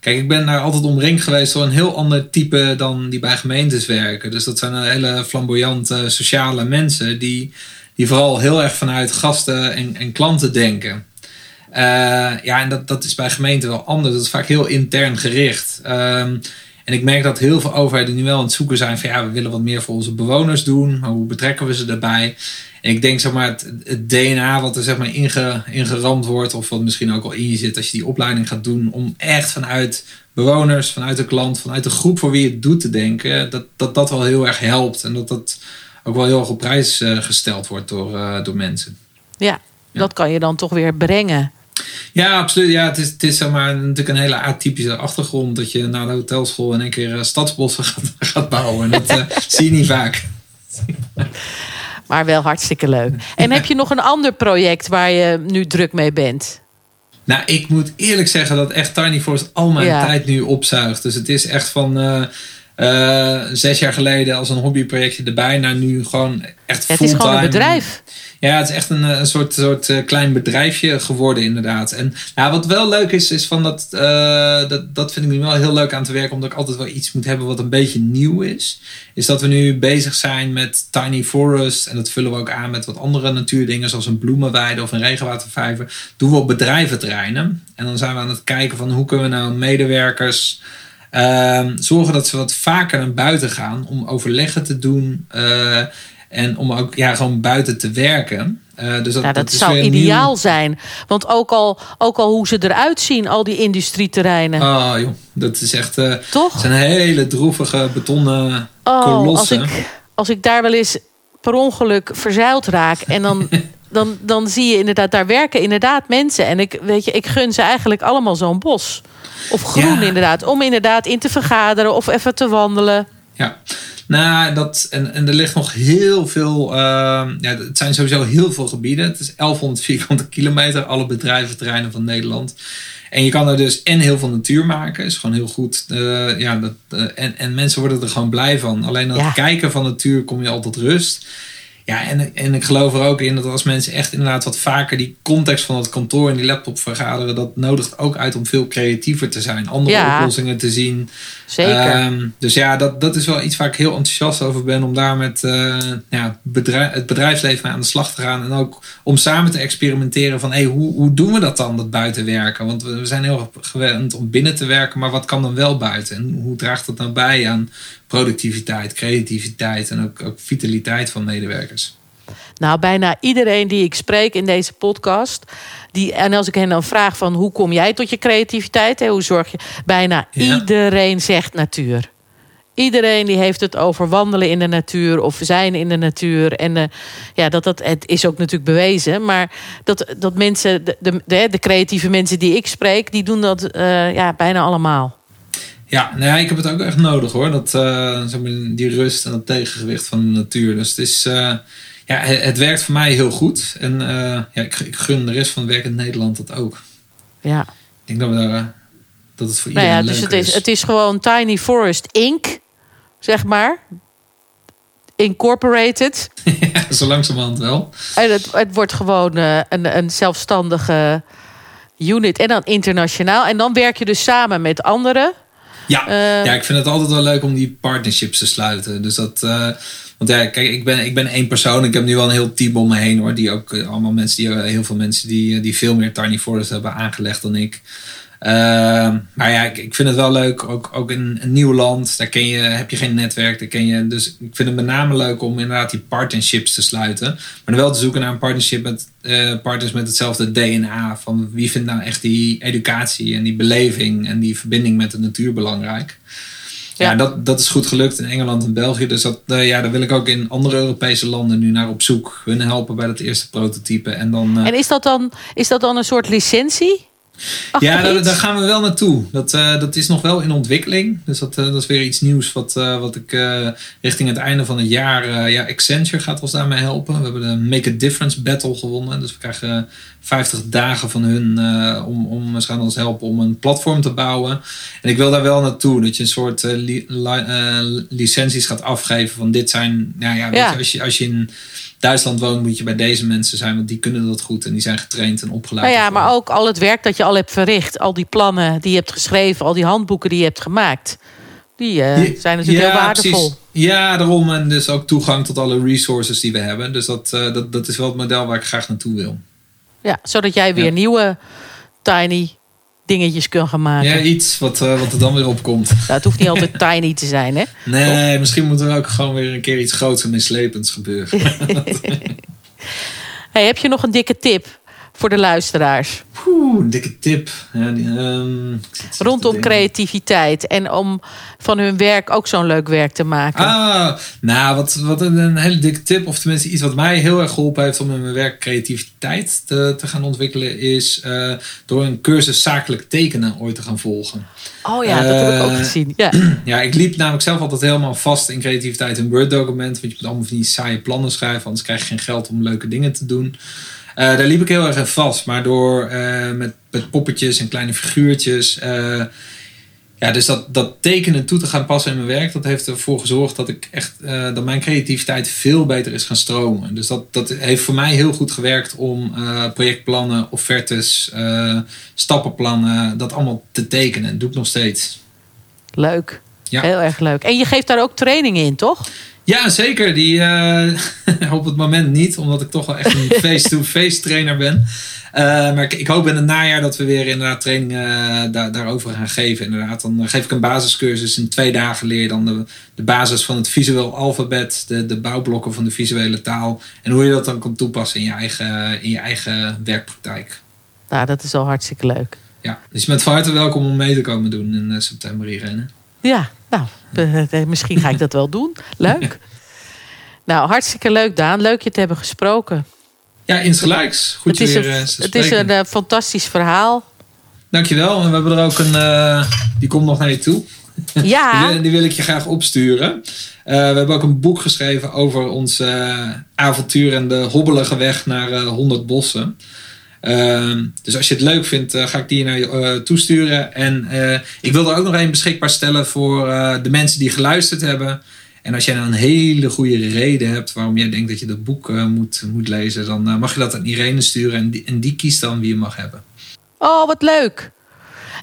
Kijk, ik ben daar altijd omringd geweest door een heel ander type dan die bij gemeentes werken. Dus dat zijn hele flamboyante sociale mensen die, die vooral heel erg vanuit gasten en, en klanten denken. Eh, ja, en dat, dat is bij gemeenten wel anders. Dat is vaak heel intern gericht. Ehm, en ik merk dat heel veel overheden nu wel aan het zoeken zijn van ja, we willen wat meer voor onze bewoners doen, maar hoe betrekken we ze daarbij? En ik denk zeg maar het, het DNA wat er zeg maar inge, ingeramd wordt, of wat misschien ook al in je zit als je die opleiding gaat doen, om echt vanuit bewoners, vanuit de klant, vanuit de groep voor wie je het doet te denken, dat dat, dat wel heel erg helpt. En dat dat ook wel heel erg op prijs eh, gesteld wordt door, eh, door mensen. Ja, dat kan je dan toch weer brengen. Ja, absoluut. Ja, het is, het is zeg maar, natuurlijk een hele atypische achtergrond dat je na de hotelschool in één keer eh, stadsbossen gaat, gaat bouwen. En dat zie je niet vaak. Maar wel hartstikke leuk. En heb je nog een ander project waar je nu druk mee bent? Nou, ik moet eerlijk zeggen dat echt Tiny Force al mijn Ja. tijd nu opzuigt. Dus het is echt van eh, eh, zes jaar geleden als een hobbyprojectje erbij naar nu gewoon echt Het is gewoon een fulltime. bedrijf. Ja, het is echt een, eh, een soort, soort eh, klein bedrijfje geworden, inderdaad. En nou, wat wel leuk is, is van dat, eh, dat. Dat vind ik nu wel heel leuk aan te werken, omdat ik altijd wel iets moet hebben wat een beetje nieuw is. Is dat we nu bezig zijn met Tiny Forest. En dat vullen we ook aan met wat andere natuurdingen, zoals een bloemenweide of een regenwatervijver. Doen we op bedrijventerreinen. En dan zijn we aan het kijken van hoe kunnen we nou medewerkers. ehm, zorgen dat ze wat vaker naar buiten gaan om overleggen te doen. En om ook ja, gewoon buiten te werken. Eh, dus dat, Ja, dat, is zou ideaal nieuw. zijn. Want ook al, ook al hoe ze eruit zien, al die industrieterreinen. Oh joh, dat is echt. eh, toch? het zijn hele droevige betonnen Oh, als kolossen. ik, als ik daar wel eens per ongeluk verzeild raak en dan, dan, dan zie je inderdaad, daar werken inderdaad mensen. En ik, weet je, ik gun ze eigenlijk allemaal zo'n bos. Of groen Ja. inderdaad, om inderdaad in te vergaderen of even te wandelen. Ja, nou, dat, en, en er ligt nog heel veel. ehm, ja, het zijn sowieso heel veel gebieden. Het is 1100 vierkante kilometer, alle bedrijventerreinen van Nederland. En je kan er dus en heel veel natuur maken. Is gewoon heel goed. eh, ja, dat, eh, en, en mensen worden er gewoon blij van. Alleen dat Ja. kijken van natuur kom je al tot rust. Ja, en, en ik geloof er ook in dat als mensen echt inderdaad wat vaker die context van het kantoor en die laptop vergaderen, dat nodigt ook uit om veel creatiever te zijn, andere Ja. oplossingen te zien. Zeker. Ehm, dus ja, dat, dat is wel iets waar ik heel enthousiast over ben. Om daar met eh, ja, bedrijf, het bedrijfsleven mee aan de slag te gaan. En ook om samen te experimenteren van hey, hoe, hoe doen we dat dan, dat buitenwerken? Want we, we zijn heel gewend om binnen te werken. Maar wat kan dan wel buiten? En hoe draagt dat nou bij aan productiviteit, creativiteit en ook, ook vitaliteit van medewerkers? Nou, bijna iedereen die ik spreek in deze podcast. Die, en als ik hen dan vraag van hoe kom jij tot je creativiteit? Hè, hoe zorg je? Bijna Ja. iedereen zegt natuur. Iedereen die heeft het over wandelen in de natuur of zijn in de natuur. En eh, ja, dat, dat, het is ook natuurlijk bewezen. Maar dat, dat mensen, de, de, de, de creatieve mensen die ik spreek, die doen dat eh, ja, bijna allemaal. Ja, nou ja, ik heb het ook echt nodig hoor. Dat, eh, die rust en dat tegengewicht van de natuur. Dus het is. eh, ja, het, het werkt voor mij heel goed. En eh, ja, ik, ik gun de rest van het werk in Nederland dat ook. Ja. Ik denk dat, we daar, dat het voor Nou iedereen ja, dus het is, het is gewoon Tiny Forest Inc., zeg maar. Incorporated. ja, zo langzamerhand wel. En het, het wordt gewoon een, een zelfstandige unit. En dan internationaal. En dan werk je dus samen met anderen. Ja, Eh, ja, ik vind het altijd wel leuk om die partnerships te sluiten. Dus dat, eh, want ja, kijk, ik ben, ik ben één persoon. Ik heb nu wel een heel team om me heen hoor. Die ook eh, allemaal mensen, die, eh, heel veel mensen die, die veel meer Tiny Forest hebben aangelegd dan ik. Ehm, maar ja, ik, ik vind het wel leuk. Ook, ook in een nieuw land, daar ken je, heb je geen netwerk. Daar ken je, dus ik vind het met name leuk om inderdaad die partnerships te sluiten. Maar dan wel te zoeken naar een partnership met eh, partners met hetzelfde DNA. Van wie vindt nou echt die educatie en die beleving en die verbinding met de natuur belangrijk. Ja, Ja. dat, dat is goed gelukt in Engeland en België. Dus dat, eh, ja, daar wil ik ook in andere Europese landen nu naar op zoek. Hun helpen bij dat eerste prototype. En dan, eh, En is dat, dan, is dat dan een soort licentie? Ja, daar, gaan we wel naartoe. Dat, eh, dat is nog wel in ontwikkeling. Dus dat, eh, dat is weer iets nieuws wat, eh, wat ik richting het einde van het jaar... ja, Accenture gaat ons daarmee helpen. We hebben de Make a Difference Battle gewonnen. Dus we krijgen 50 dagen van hun om, om... Ze gaan ons helpen om een platform te bouwen. En ik wil daar wel naartoe. Dat je een soort li- li- licenties gaat afgeven van dit zijn... Nou ja, weet Ja. Je, als, je, als je in Duitsland woont moet je bij deze mensen zijn. Want die kunnen dat goed en die zijn getraind en opgeleid. Nou ja, maar ook al het werk dat je al hebt verricht. Al die plannen die je hebt geschreven. Al die handboeken die je hebt gemaakt. Die eh, zijn natuurlijk ja, heel waardevol. precies. Ja, daarom. En dus ook toegang tot alle resources die we hebben. Dus dat, eh, dat, dat is wel het model waar ik graag naartoe wil. Ja, zodat jij weer Ja. nieuwe tiny dingetjes kunt gaan maken. Ja, iets wat, eh, wat er dan weer opkomt. Nou, het hoeft niet altijd tiny te zijn, hè? Nee, misschien moet er ook gewoon weer een keer iets groots en meeslepends gebeuren. Hey, heb je nog een dikke tip voor de luisteraars? Oeh, een dikke tip. Ja, die, ehm, Rondom creativiteit. En om van hun werk ook zo'n leuk werk te maken. Ah, nou, wat, wat een, een hele dikke tip, of tenminste iets wat mij heel erg geholpen heeft om in mijn werk creativiteit te, te gaan ontwikkelen, is eh, door een cursus zakelijk tekenen ooit te gaan volgen. oh ja, dat heb ik ook eh, gezien. Ja. Ja, ik liep namelijk zelf altijd helemaal vast in creativiteit in Word-document. Want je moet allemaal van die saaie plannen schrijven, anders krijg je geen geld om leuke dingen te doen. Eh, daar liep ik heel erg in vast. Maar door eh, met, met poppetjes en kleine figuurtjes. eh, ja, dus dat, dat tekenen toe te gaan passen in mijn werk, dat heeft ervoor gezorgd dat ik echt dat mijn creativiteit veel beter is gaan stromen. Dus dat, dat heeft voor mij heel goed gewerkt om projectplannen, offertes, stappenplannen, dat allemaal te tekenen. Dat doe ik nog steeds. Leuk. Ja. Heel erg leuk. En je geeft daar ook trainingen in, toch? Ja, zeker. Die, eh, op het moment niet, omdat ik toch wel echt een face-to-face trainer ben. Eh, maar ik, ik hoop in het najaar dat we weer inderdaad trainingen eh, daar, daarover gaan geven. Inderdaad. Dan geef ik een basiscursus. In twee dagen leer je dan de, de basis van het visueel alfabet, de, de bouwblokken van de visuele taal. En hoe je dat dan kan toepassen in je eigen, in je eigen werkpraktijk. Nou, dat is al hartstikke leuk. Ja, dus je bent van harte welkom om mee te komen doen in september, Irene. Ja, nou, eh, eh, misschien ga ik dat wel doen. Leuk. Nou, hartstikke leuk, Daan. Leuk je te hebben gesproken. Ja, insgelijks. Goed het is, weer een, eh, te het is een fantastisch verhaal. Dankjewel. En we hebben er ook een. eh, die komt nog naar je toe. Die, Ja, wil, die wil ik je graag opsturen. Eh, we hebben ook een boek geschreven over ons avontuur en de hobbelige weg naar eh 100 bossen. Ehm, dus als je het leuk vindt, eh, ga ik die naar je eh, toesturen. En eh, ik wil er ook nog één beschikbaar stellen voor de mensen die geluisterd hebben. En als jij nou een hele goede reden hebt waarom jij denkt dat je dat boek moet, moet lezen, dan mag je dat aan Irene sturen en die, en die kiest dan wie je mag hebben. Oh, wat leuk.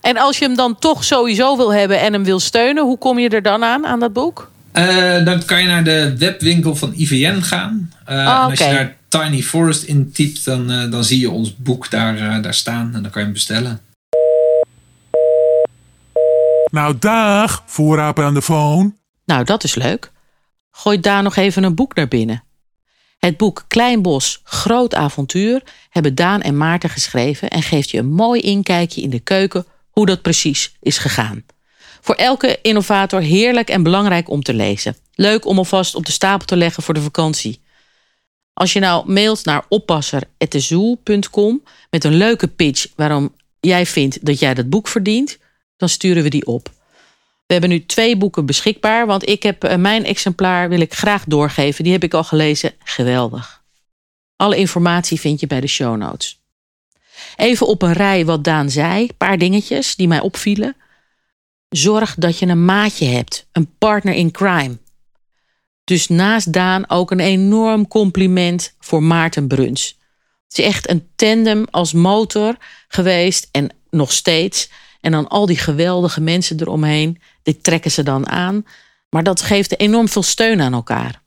En als je hem dan toch sowieso wil hebben en hem wil steunen, hoe kom je er dan aan, aan dat boek? Uh, dan kan je naar de webwinkel van IVN gaan. Uh, oh, en als je daar Tiny Forest intypt, dan, uh, dan zie je ons boek daar, daar staan en dan kan je hem bestellen. Nou, dag, voorraper aan de phone. Nou, dat is leuk. Gooi daar nog even een boek naar binnen. Het boek Klein Bos, Groot Avontuur hebben Daan en Maarten geschreven en geeft je een mooi inkijkje in de keuken hoe dat precies is gegaan. Voor elke innovator heerlijk en belangrijk om te lezen. Leuk om alvast op de stapel te leggen voor de vakantie. Als je nou mailt naar oppasser.zoel.com met een leuke pitch waarom jij vindt dat jij dat boek verdient, dan sturen we die op. We hebben nu twee boeken beschikbaar, want ik heb eh, mijn exemplaar wil ik graag doorgeven. Die heb ik al gelezen. Geweldig. Alle informatie vind je bij de show notes. Even op een rij wat Daan zei, een paar dingetjes die mij opvielen. Zorg dat je een maatje hebt, een partner in crime. Dus naast Daan ook een enorm compliment voor Maarten Bruns. Het is echt een tandem als motor geweest en nog steeds. En dan al die geweldige mensen eromheen, die trekken ze dan aan. Maar dat geeft enorm veel steun aan elkaar.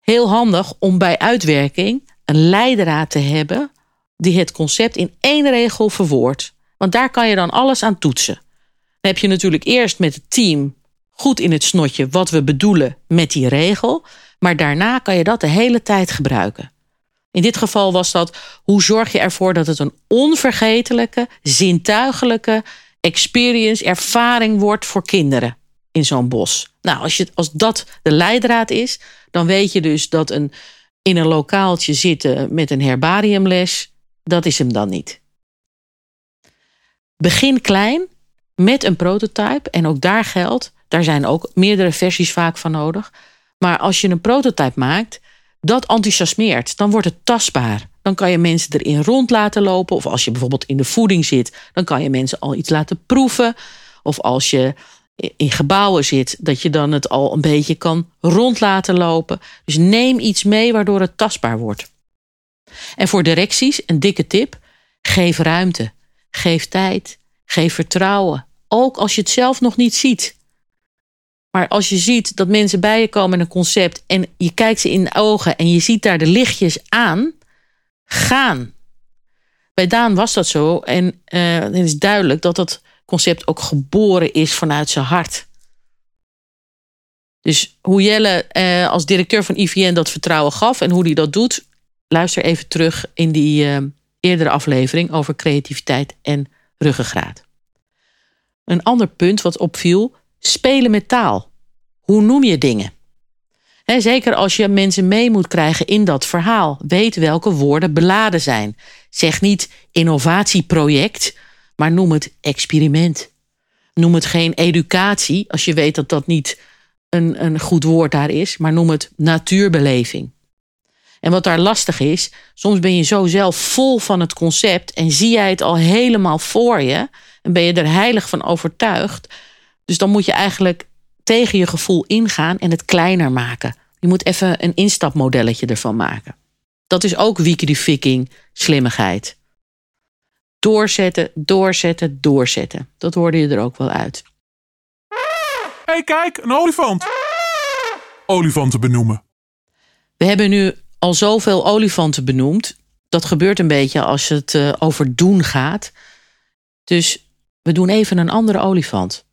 Heel handig om bij uitwerking een leidraad te hebben die het concept in één regel verwoordt. Want daar kan je dan alles aan toetsen. Heb je natuurlijk eerst met het team goed in het snotje wat we bedoelen met die regel. Maar daarna kan je dat de hele tijd gebruiken. In dit geval was dat hoe zorg je ervoor dat het een onvergetelijke, zintuigelijke experience, ervaring wordt voor kinderen in zo'n bos. Nou, als, je, als dat de leidraad is, dan weet je dus dat een, in een lokaaltje zitten met een herbariumles, dat is hem dan niet. Begin klein met een prototype en ook daar geldt, daar zijn ook meerdere versies vaak van nodig. Maar als je een prototype maakt, dat enthousiasmeert. Dan wordt het tastbaar. Dan kan je mensen erin rond laten lopen. Of als je bijvoorbeeld in de voeding zit, dan kan je mensen al iets laten proeven. Of als je in gebouwen zit, dat je dan het al een beetje kan rond laten lopen. Dus neem iets mee waardoor het tastbaar wordt. En voor directies een dikke tip: geef ruimte, geef tijd, geef vertrouwen. Ook als je het zelf nog niet ziet. Maar als je ziet dat mensen bij je komen met een concept en je kijkt ze in de ogen en je ziet daar de lichtjes aan, gaan. Bij Daan was dat zo en uh, het is duidelijk dat dat concept ook geboren is vanuit zijn hart. Dus hoe Jelle uh, als directeur van IVN dat vertrouwen gaf en hoe hij dat doet, luister even terug in die uh, eerdere aflevering over creativiteit en ruggengraat. Een ander punt wat opviel, spelen met taal. Hoe noem je dingen? zeker als je mensen mee moet krijgen in dat verhaal. Weet welke woorden beladen zijn. Zeg niet innovatieproject, maar noem het experiment. Noem het geen educatie, als je weet dat dat niet een, een goed woord daar is, maar noem het natuurbeleving. En wat daar lastig is, soms ben je zo zelf vol van het concept en zie jij het al helemaal voor je en ben je er heilig van overtuigd. Dus dan moet je eigenlijk tegen je gevoel ingaan en het kleiner maken. Je moet even een instapmodelletje ervan maken. Dat is ook wiekedy slimmigheid. Doorzetten, doorzetten, doorzetten. Dat hoorde je er ook wel uit. Hé, hey, kijk, een olifant. Olifanten benoemen. We hebben nu al zoveel olifanten benoemd. Dat gebeurt een beetje als het uh, over doen gaat. Dus we doen even een andere olifant.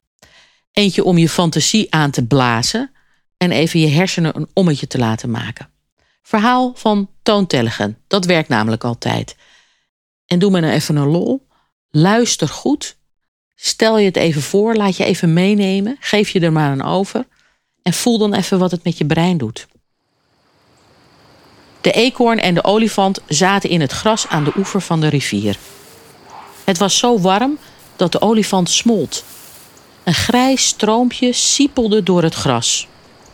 Eentje om je fantasie aan te blazen en even je hersenen een ommetje te laten maken. Verhaal van toontelligen, dat werkt namelijk altijd. En doe me nou even een lol. Luister goed. Stel je het even voor, laat je even meenemen. Geef je er maar aan over. En voel dan even wat het met je brein doet. De eekhoorn en de olifant zaten in het gras aan de oever van de rivier. Het was zo warm dat de olifant smolt. Een grijs stroompje siepelde door het gras.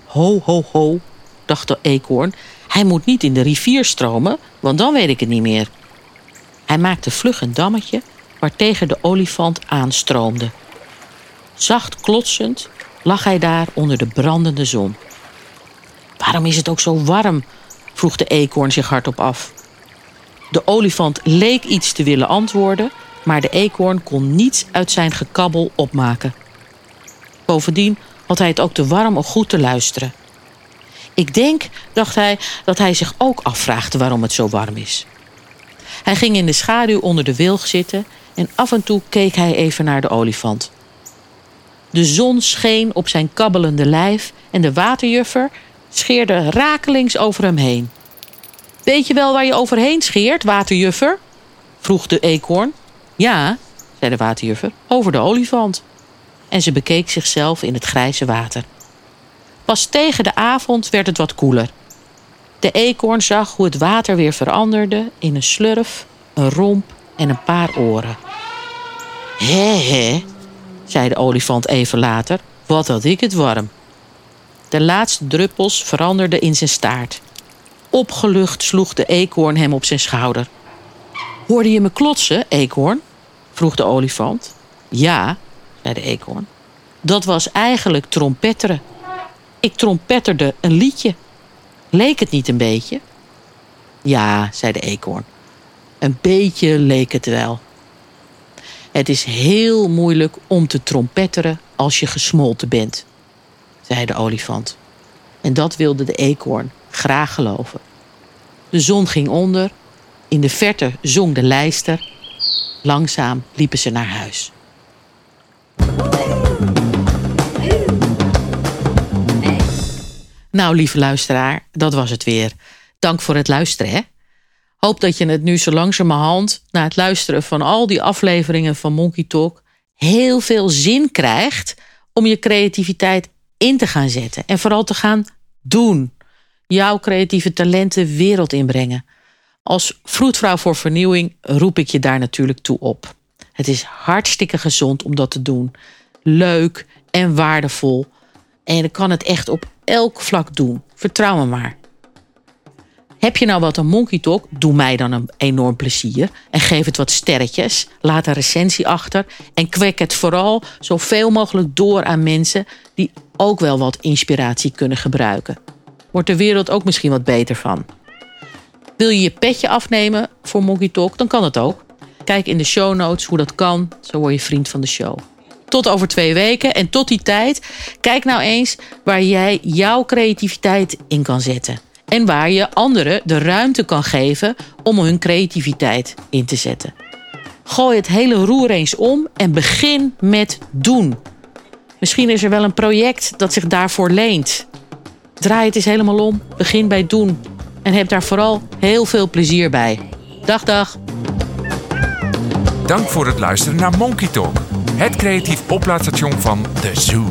Ho, ho, ho, dacht de eekhoorn. Hij moet niet in de rivier stromen, want dan weet ik het niet meer. Hij maakte vlug een dammetje waartegen de olifant aanstroomde. Zacht klotsend lag hij daar onder de brandende zon. Waarom is het ook zo warm? vroeg de eekhoorn zich hardop af. De olifant leek iets te willen antwoorden, maar de eekhoorn kon niets uit zijn gekabbel opmaken. Bovendien had hij het ook te warm om goed te luisteren. Ik denk, dacht hij, dat hij zich ook afvraagde waarom het zo warm is. Hij ging in de schaduw onder de wilg zitten en af en toe keek hij even naar de olifant. De zon scheen op zijn kabbelende lijf en de waterjuffer scheerde rakelings over hem heen. Weet je wel waar je overheen scheert, waterjuffer? vroeg de eekhoorn. Ja, zei de waterjuffer, over de olifant. En ze bekeek zichzelf in het grijze water. Pas tegen de avond werd het wat koeler. De eekhoorn zag hoe het water weer veranderde in een slurf, een romp en een paar oren. Hé, hé, zei de olifant even later, wat had ik het warm. De laatste druppels veranderden in zijn staart. Opgelucht sloeg de eekhoorn hem op zijn schouder. Hoorde je me klotsen, eekhoorn? Vroeg de olifant. Ja, zei de eekhoorn. Dat was eigenlijk trompetteren. Ik trompetterde een liedje. Leek het niet een beetje? Ja, zei de eekhoorn. Een beetje leek het wel. Het is heel moeilijk om te trompetteren als je gesmolten bent, zei de olifant. En dat wilde de eekhoorn graag geloven. De zon ging onder, in de verte zong de lijster. Langzaam liepen ze naar huis. Nou, lieve luisteraar, dat was het weer. Dank voor het luisteren, hè? Hoop dat je het nu zo langzamerhand, na het luisteren van al die afleveringen van Monkey Talk, heel veel zin krijgt om je creativiteit in te gaan zetten. En vooral te gaan doen. Jouw creatieve talenten wereld inbrengen. Als vroedvrouw voor vernieuwing roep ik je daar natuurlijk toe op. Het is hartstikke gezond om dat te doen. Leuk en waardevol. En je kan het echt op elk vlak doen. Vertrouw me maar. Heb je nou wat een monkey talk? Doe mij dan een enorm plezier. En geef het wat sterretjes. Laat een recensie achter. En kwek het vooral zoveel mogelijk door aan mensen die ook wel wat inspiratie kunnen gebruiken. Wordt de wereld ook misschien wat beter van. Wil je je petje afnemen voor Monkey Talk? Dan kan het ook. Kijk in de show notes hoe dat kan. Zo word je vriend van de show. Tot over twee weken. En tot die tijd, kijk nou eens waar jij jouw creativiteit in kan zetten. En waar je anderen de ruimte kan geven om hun creativiteit in te zetten. Gooi het hele roer eens om en begin met doen. Misschien is er wel een project dat zich daarvoor leent. Draai het eens helemaal om, begin bij doen. En heb daar vooral heel veel plezier bij. Dag, dag. Dank voor het luisteren naar Monkey Talk, het creatief oplaadstation van The Zoo.